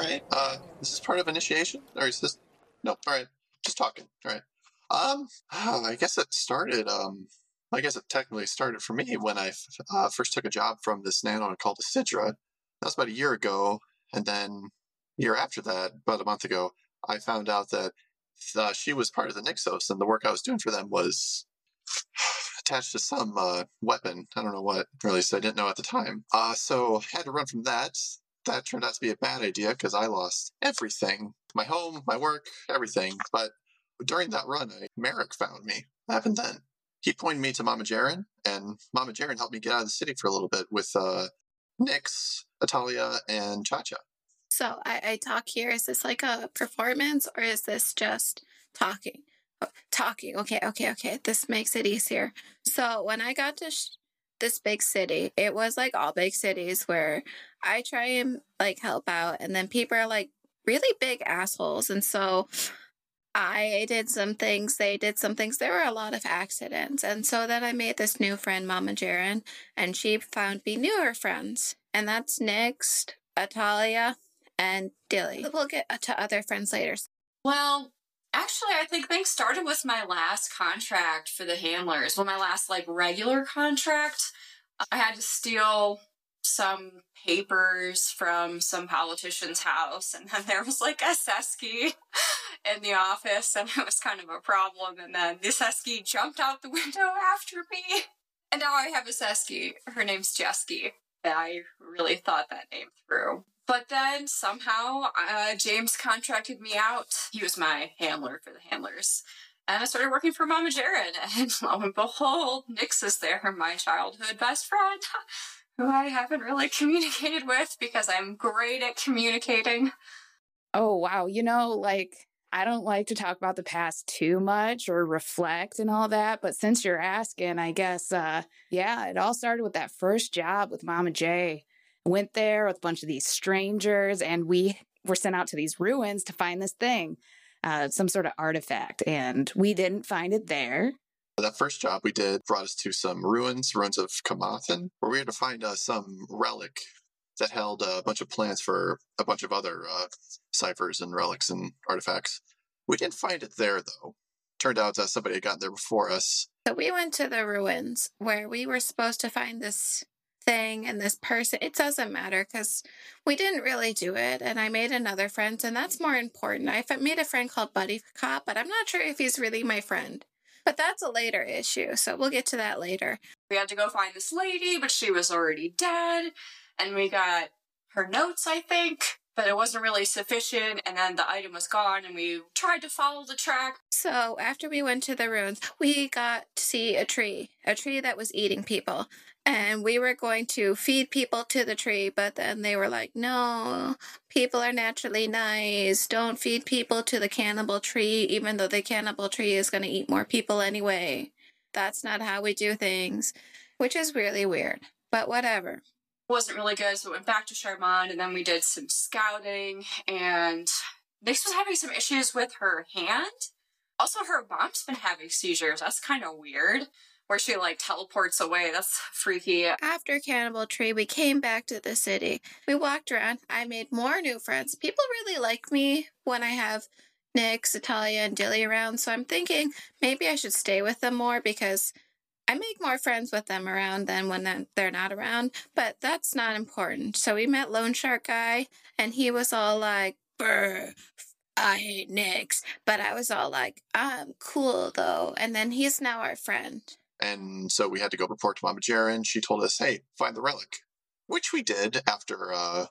Right. Uh, is this part of initiation, or is this? No. All right. Just talking. All right. Um, I guess it started. Um, I guess it technically started for me when I uh, first took a job from this nano called Isidra. That was about a year ago, and then year after that, about a month ago, I found out that uh, she was part of the Nixos, and the work I was doing for them was attached to some uh, weapon. I don't know what, really, so I didn't know at the time. Uh, so I had to run from that. That turned out to be a bad idea because I lost everything my home, my work, everything. But during that run, I, Merrick found me. What happened then? He pointed me to Mama Jaren, and Mama Jaren helped me get out of the city for a little bit with uh, Nix, Atalia, and Cha Cha. So I, I talk here. Is this like a performance or is this just talking? Oh, talking. Okay, okay, okay. This makes it easier. So when I got to sh- this big city, it was like all big cities where I try and like help out, and then people are like really big assholes. And so I did some things, they did some things. There were a lot of accidents. And so then I made this new friend, Mama Jaren, and she found me newer friends. And that's Next, Atalia, and Dilly. We'll get to other friends later. Well, actually, I think things started with my last contract for the handlers. Well, my last like regular contract, I had to steal some papers from some politician's house, and then there was like a Sesky in the office, and it was kind of a problem. And then the Sesky jumped out the window after me, and now I have a Sesky. Her name's Jesky. I really thought that name through. But then somehow uh, James contracted me out. He was my handler for the handlers. And I started working for Mama Jaren. And lo and behold, Nix is there, my childhood best friend, who I haven't really communicated with because I'm great at communicating. Oh, wow. You know, like, I don't like to talk about the past too much or reflect and all that, but since you're asking, I guess, uh, yeah, it all started with that first job with Mama J went there with a bunch of these strangers and we were sent out to these ruins to find this thing, uh, some sort of artifact. And we didn't find it there. That first job we did brought us to some ruins, ruins of Kamathan, where we had to find uh, some relic that held a bunch of plans for a bunch of other uh, ciphers and relics and artifacts. We didn't find it there, though. Turned out that somebody had gotten there before us. So we went to the ruins where we were supposed to find this thing and this person. It doesn't matter because we didn't really do it. And I made another friend, and that's more important. I made a friend called Buddy Cop, but I'm not sure if he's really my friend. But that's a later issue, so we'll get to that later. We had to go find this lady, but she was already dead. And we got her notes, I think, but it wasn't really sufficient. And then the item was gone, and we tried to follow the track. So after we went to the ruins, we got to see a tree, a tree that was eating people and we were going to feed people to the tree, but then they were like, no, people are naturally nice. Don't feed people to the cannibal tree, even though the cannibal tree is going to eat more people anyway. That's not how we do things, which is really weird, but whatever. Wasn't really good, so we went back to Charmant, and then we did some scouting, and Nix was having some issues with her hand. Also, her mom's been having seizures. That's kind of weird where she like teleports away. That's freaky. After Cannibal Tree, we came back to the city. We walked around. I made more new friends. People really like me when I have Nix, Italia, and Dilly around. So I'm thinking maybe I should stay with them more because I make more friends with them around than when they're not around. But that's not important. So we met Lone Shark Guy, and he was all like, Brr, I hate Nix. But I was all like, I'm cool though. And then he's now our friend. And so we had to go report to Mama Jaren. She told us, hey, find the relic, which we did after uh,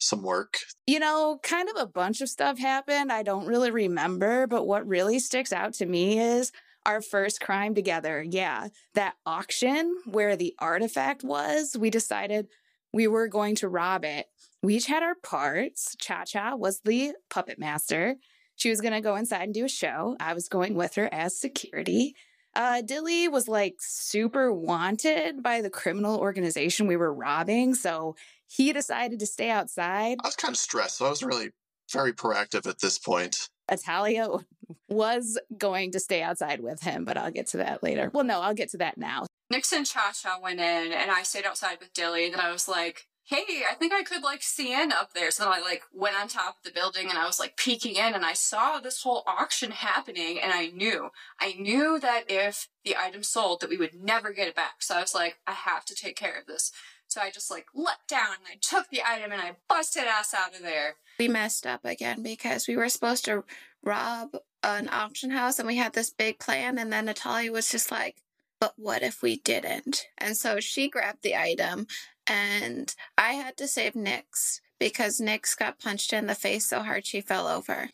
some work. You know, kind of a bunch of stuff happened. I don't really remember, but what really sticks out to me is our first crime together. Yeah, that auction where the artifact was, we decided we were going to rob it. We each had our parts. Cha Cha was the puppet master. She was going to go inside and do a show. I was going with her as security. Uh, Dilly was like super wanted by the criminal organization we were robbing, so he decided to stay outside. I was kind of stressed, so I was really very proactive at this point. Atalia was going to stay outside with him, but I'll get to that later. Well, no, I'll get to that now. Nixon Cha Cha went in, and I stayed outside with Dilly. And I was like, hey, I think I could like see in up there. So then I like went on top of the building and I was like peeking in and I saw this whole auction happening and I knew, I knew that if the item sold that we would never get it back. So I was like, I have to take care of this. So I just like leapt down and I took the item and I busted ass out of there. We messed up again because we were supposed to rob an auction house and we had this big plan and then Natalia was just like, but what if we didn't? And so she grabbed the item and I had to save Nyx because Nyx got punched in the face so hard she fell over.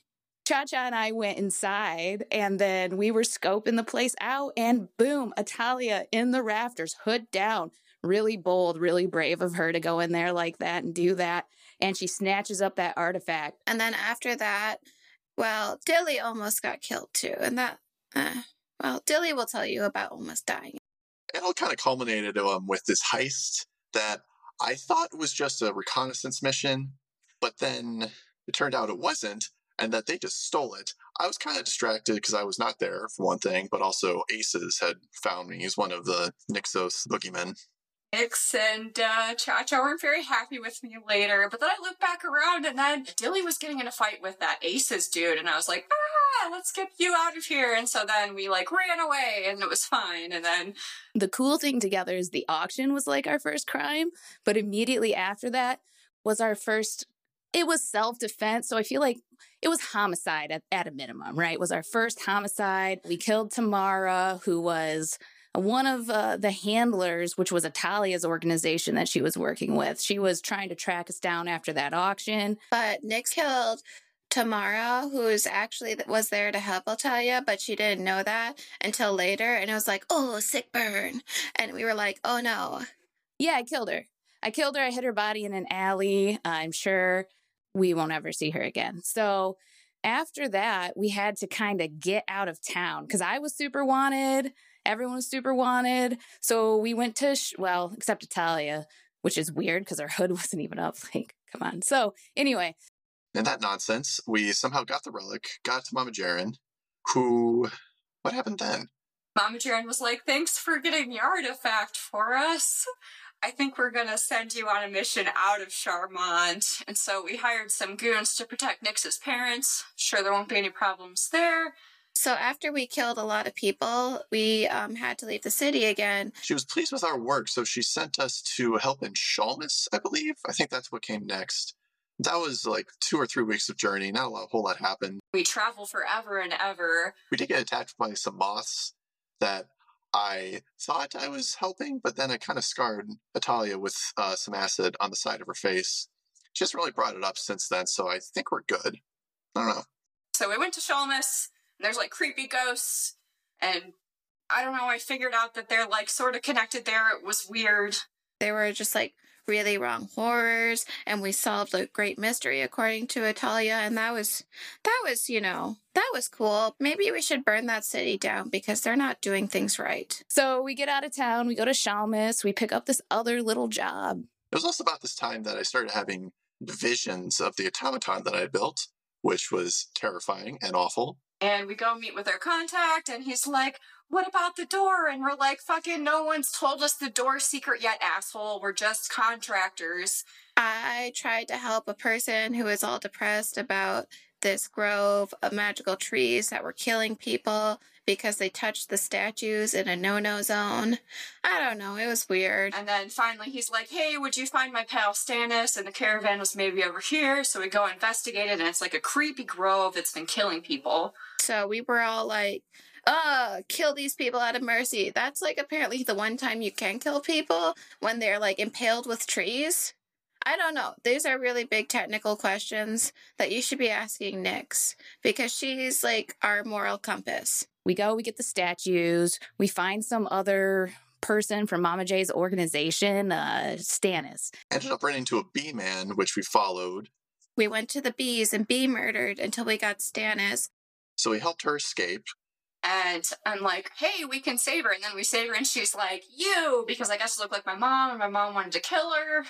Cha Cha and I went inside and then we were scoping the place out and boom, Italia in the rafters, hood down. Really bold, really brave of her to go in there like that and do that. And she snatches up that artifact. And then after that, well, Dilly almost got killed too. And that, uh, well, Dilly will tell you about almost dying. It all kind of culminated um, with this heist that I thought was just a reconnaissance mission, but then it turned out it wasn't, and that they just stole it. I was kind of distracted because I was not there, for one thing, but also Aces had found me. He's one of the Nixos boogeymen. Nyx and uh, Cha Cha weren't very happy with me later, but then I looked back around and then Dilly was getting in a fight with that Aces dude, and I was like, ah, let's get you out of here. And so then we like ran away and it was fine. And then The cool thing together is the auction was like our first crime, but immediately after that was our first, it was self defense. So I feel like it was homicide at, at a minimum, right? It was our first homicide. We killed Tamara, who was one of uh, the handlers, which was Italia's organization that she was working with. She was trying to track us down after that auction. But Nyx killed Tamara, who's actually was there to help Italia, but she didn't know that until later. And it was like, oh, sick burn. And we were like, oh no. Yeah, I killed her. I killed her. I hit her body in an alley. I'm sure we won't ever see her again. So after that, we had to kind of get out of town because I was super wanted. Everyone was super wanted. So we went to, sh- well, except Italia, which is weird because our hood wasn't even up. Like, come on. So anyway, In that nonsense, we somehow got the relic, got to Mama Jaren, who. What happened then? Mama Jaren was like, thanks for getting the artifact for us. I think we're gonna send you on a mission out of Charmant. And so we hired some goons to protect Nix's parents. Sure, there won't be any problems there. So after we killed a lot of people, we um, had to leave the city again. She was pleased with our work, so she sent us to help in Shalmus, I believe. I think that's what came next. That was like two or three weeks of journey. Not a lot, whole lot happened. We travel forever and ever. We did get attacked by some moths that I thought I was helping, but then I kind of scarred Italia with uh, some acid on the side of her face. She hasn't really brought it up since then, so I think we're good. I don't know. So we went to Shalmus, and there's like creepy ghosts, and I don't know, I figured out that they're like sort of connected there. It was weird. They were just like really wrong horrors, and we solved a great mystery according to Italia, and that was that was, you know, that was cool. Maybe we should burn that city down because they're not doing things right. so we get out of town, we go to Shalmus, we pick up this other little job. It was also about this time that I started having visions of the automaton that I built, which was terrifying and awful. And we go meet with our contact, and he's like, What about the door? And we're like, Fucking no one's told us the door secret yet, asshole. We're just contractors. I tried to help a person who was all depressed about this grove of magical trees that were killing people because they touched the statues in a no-no zone. I don't know, it was weird. And then finally he's like, Hey, would you find my pal Stannis? And the caravan was maybe over here. So we go investigate it, and it's like a creepy grove that's been killing people. So we were all like, uh, kill these people out of mercy. That's like apparently the one time you can kill people when they're like impaled with trees. I don't know. These are really big technical questions that you should be asking Nyx because she's like our moral compass. We go, we get the statues, we find some other person from Mama J's organization, uh, Stannis. Ended up running into a bee man, which we followed. We went to the bees and bee murdered until we got Stannis. So we helped her escape. And I'm like, Hey, we can save her. And then we save her, and she's like, You, because I guess I look like my mom, and my mom wanted to kill her.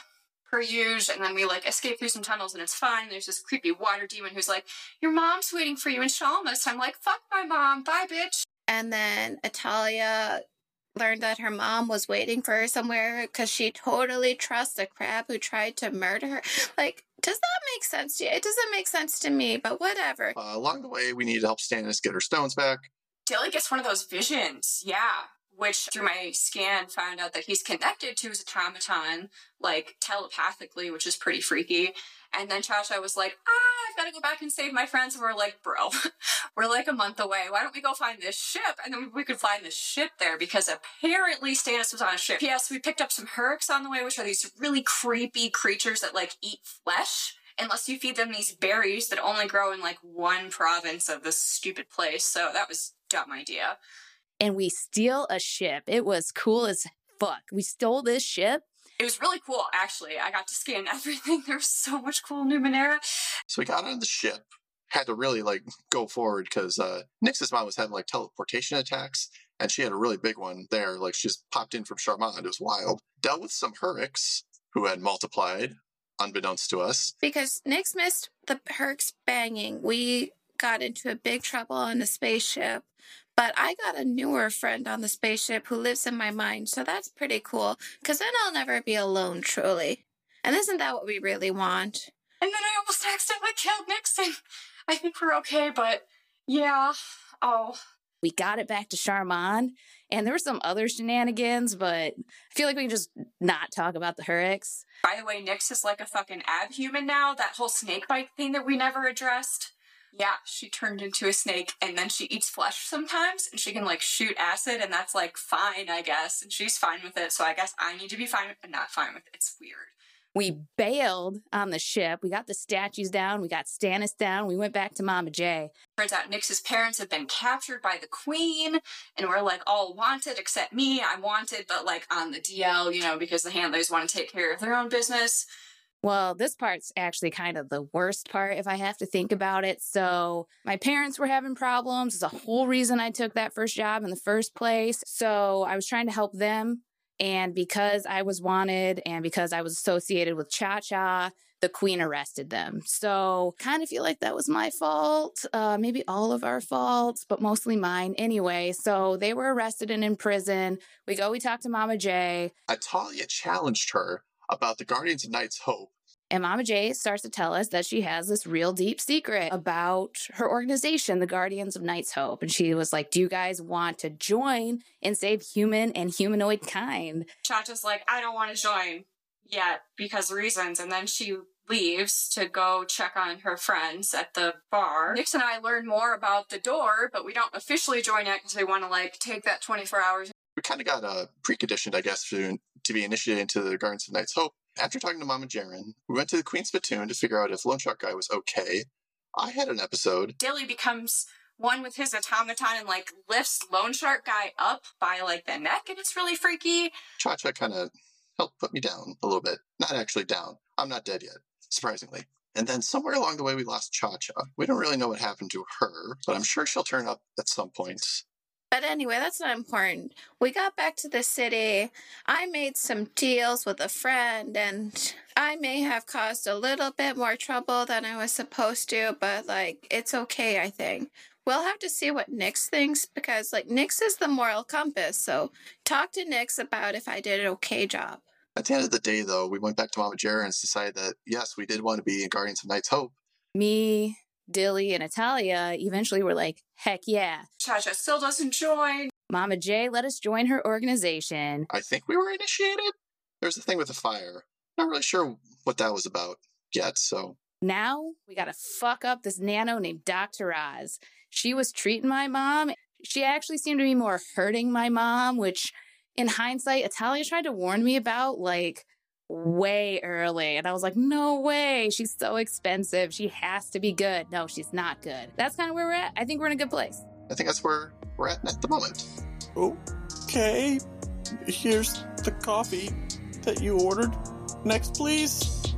Per usual, and then we like escape through some tunnels and it's fine. There's this creepy water demon who's like, Your mom's waiting for you in Shalmus. I'm like, Fuck my mom, bye bitch. And then Italia learned that her mom was waiting for her somewhere because she totally trusts a crab who tried to murder her. Like, does that make sense to you? It doesn't make sense to me, but whatever. Uh, along the way, we need to help Stannis get her stones back. Dilly gets one of those visions, yeah, which through my scan found out that he's connected to his automaton, like telepathically, which is pretty freaky. And then Cha Cha was like, ah, I've got to go back and save my friends. And we're like, bro, we're like a month away. Why don't we go find this ship? And then we could find the ship there because apparently Stannis was on a ship. Yes, we picked up some Hurks on the way, which are these really creepy creatures that like eat flesh unless you feed them these berries that only grow in like one province of this stupid place. So that was dumb idea. And we steal a ship. It was cool as fuck. We stole this ship. It was really cool, actually. I got to scan everything. There was so much cool Numenera. So we got on the ship, had to really like go forward because uh, Nyx's mom was having like teleportation attacks, and she had a really big one there. Like she just popped in from Charmant. It was wild. Dealt with some Hurricks who had multiplied, unbeknownst to us. Because Nix missed the Hurks banging. We got into a big trouble on the spaceship. But I got a newer friend on the spaceship who lives in my mind, so that's pretty cool. Because then I'll never be alone, truly. And isn't that what we really want? And then I almost accidentally killed Nixon. I think we're okay, but yeah. Oh. We got it back to Charmant, and there were some other shenanigans, but I feel like we can just not talk about the Hurricks. By the way, Nyx is like a fucking abhuman now. That whole snake bite thing that we never addressed. Yeah, she turned into a snake and then she eats flesh sometimes and she can like shoot acid and that's like fine, I guess. And she's fine with it. So I guess I need to be fine it, not fine with it. It's weird. We bailed on the ship. We got the statues down. We got Stannis down. We went back to Mama J. Turns out Nyx's parents have been captured by the queen, and we're like all wanted except me. I'm wanted, but like on the DL, you know, because the handlers want to take care of their own business. Well, this part's actually kind of the worst part if I have to think about it. So, my parents were having problems. It's a whole reason I took that first job in the first place. So, I was trying to help them. And because I was wanted and because I was associated with Cha Cha, the queen arrested them. So, kind of feel like that was my fault. Uh, maybe all of our faults, but mostly mine anyway. So, they were arrested and in prison. We go, we talk to Mama J. Atalia challenged her about the Guardians of Night's Hope. And Mama J starts to tell us that she has this real deep secret about her organization, the Guardians of Night's Hope. And she was like, Do you guys want to join and save human and humanoid kind? Chacha's like, I don't want to join yet because reasons. And then she leaves to go check on her friends at the bar. Nyx and I learn more about the door, but we don't officially join it because we want to like take that 24 hours. We kind of got a preconditioned, I guess, to, to be initiated into the Guardians of Night's Hope after talking to Mama Jaren, we went to the Queen's Spittoon to figure out if Lone Shark Guy was okay. I had an episode. Dilly becomes one with his automaton and like lifts Lone Shark Guy up by like the neck, and it's really freaky. Cha Cha kind of helped put me down a little bit. Not actually down. I'm not dead yet, surprisingly. And then somewhere along the way, we lost Cha Cha. We don't really know what happened to her, but I'm sure she'll turn up at some point. But anyway, that's not important. We got back to the city. I made some deals with a friend, and I may have caused a little bit more trouble than I was supposed to, but like, it's okay, I think. We'll have to see what Nyx thinks because, like, Nyx is the moral compass. So, talk to Nyx about if I did an okay job. At the end of the day, though, we went back to Mama Jaren and decided that yes, we did want to be in Guardians of Night's Hope. Me, Dilly and Italia eventually were like, heck yeah. Cha Cha still doesn't join. Mama J let us join her organization. I think we were initiated. There's a thing with the fire. Not really sure what that was about yet, so. Now we gotta fuck up this nano named Dr. Oz. She was treating my mom. She actually seemed to be more hurting my mom, which in hindsight, Italia tried to warn me about. Like, way early. And I was like, no way. She's so expensive. She has to be good. No, she's not good. That's kind of where we're at. I think we're in a good place. I think that's where we're at at the moment. Okay. Here's the coffee that you ordered. Next, please.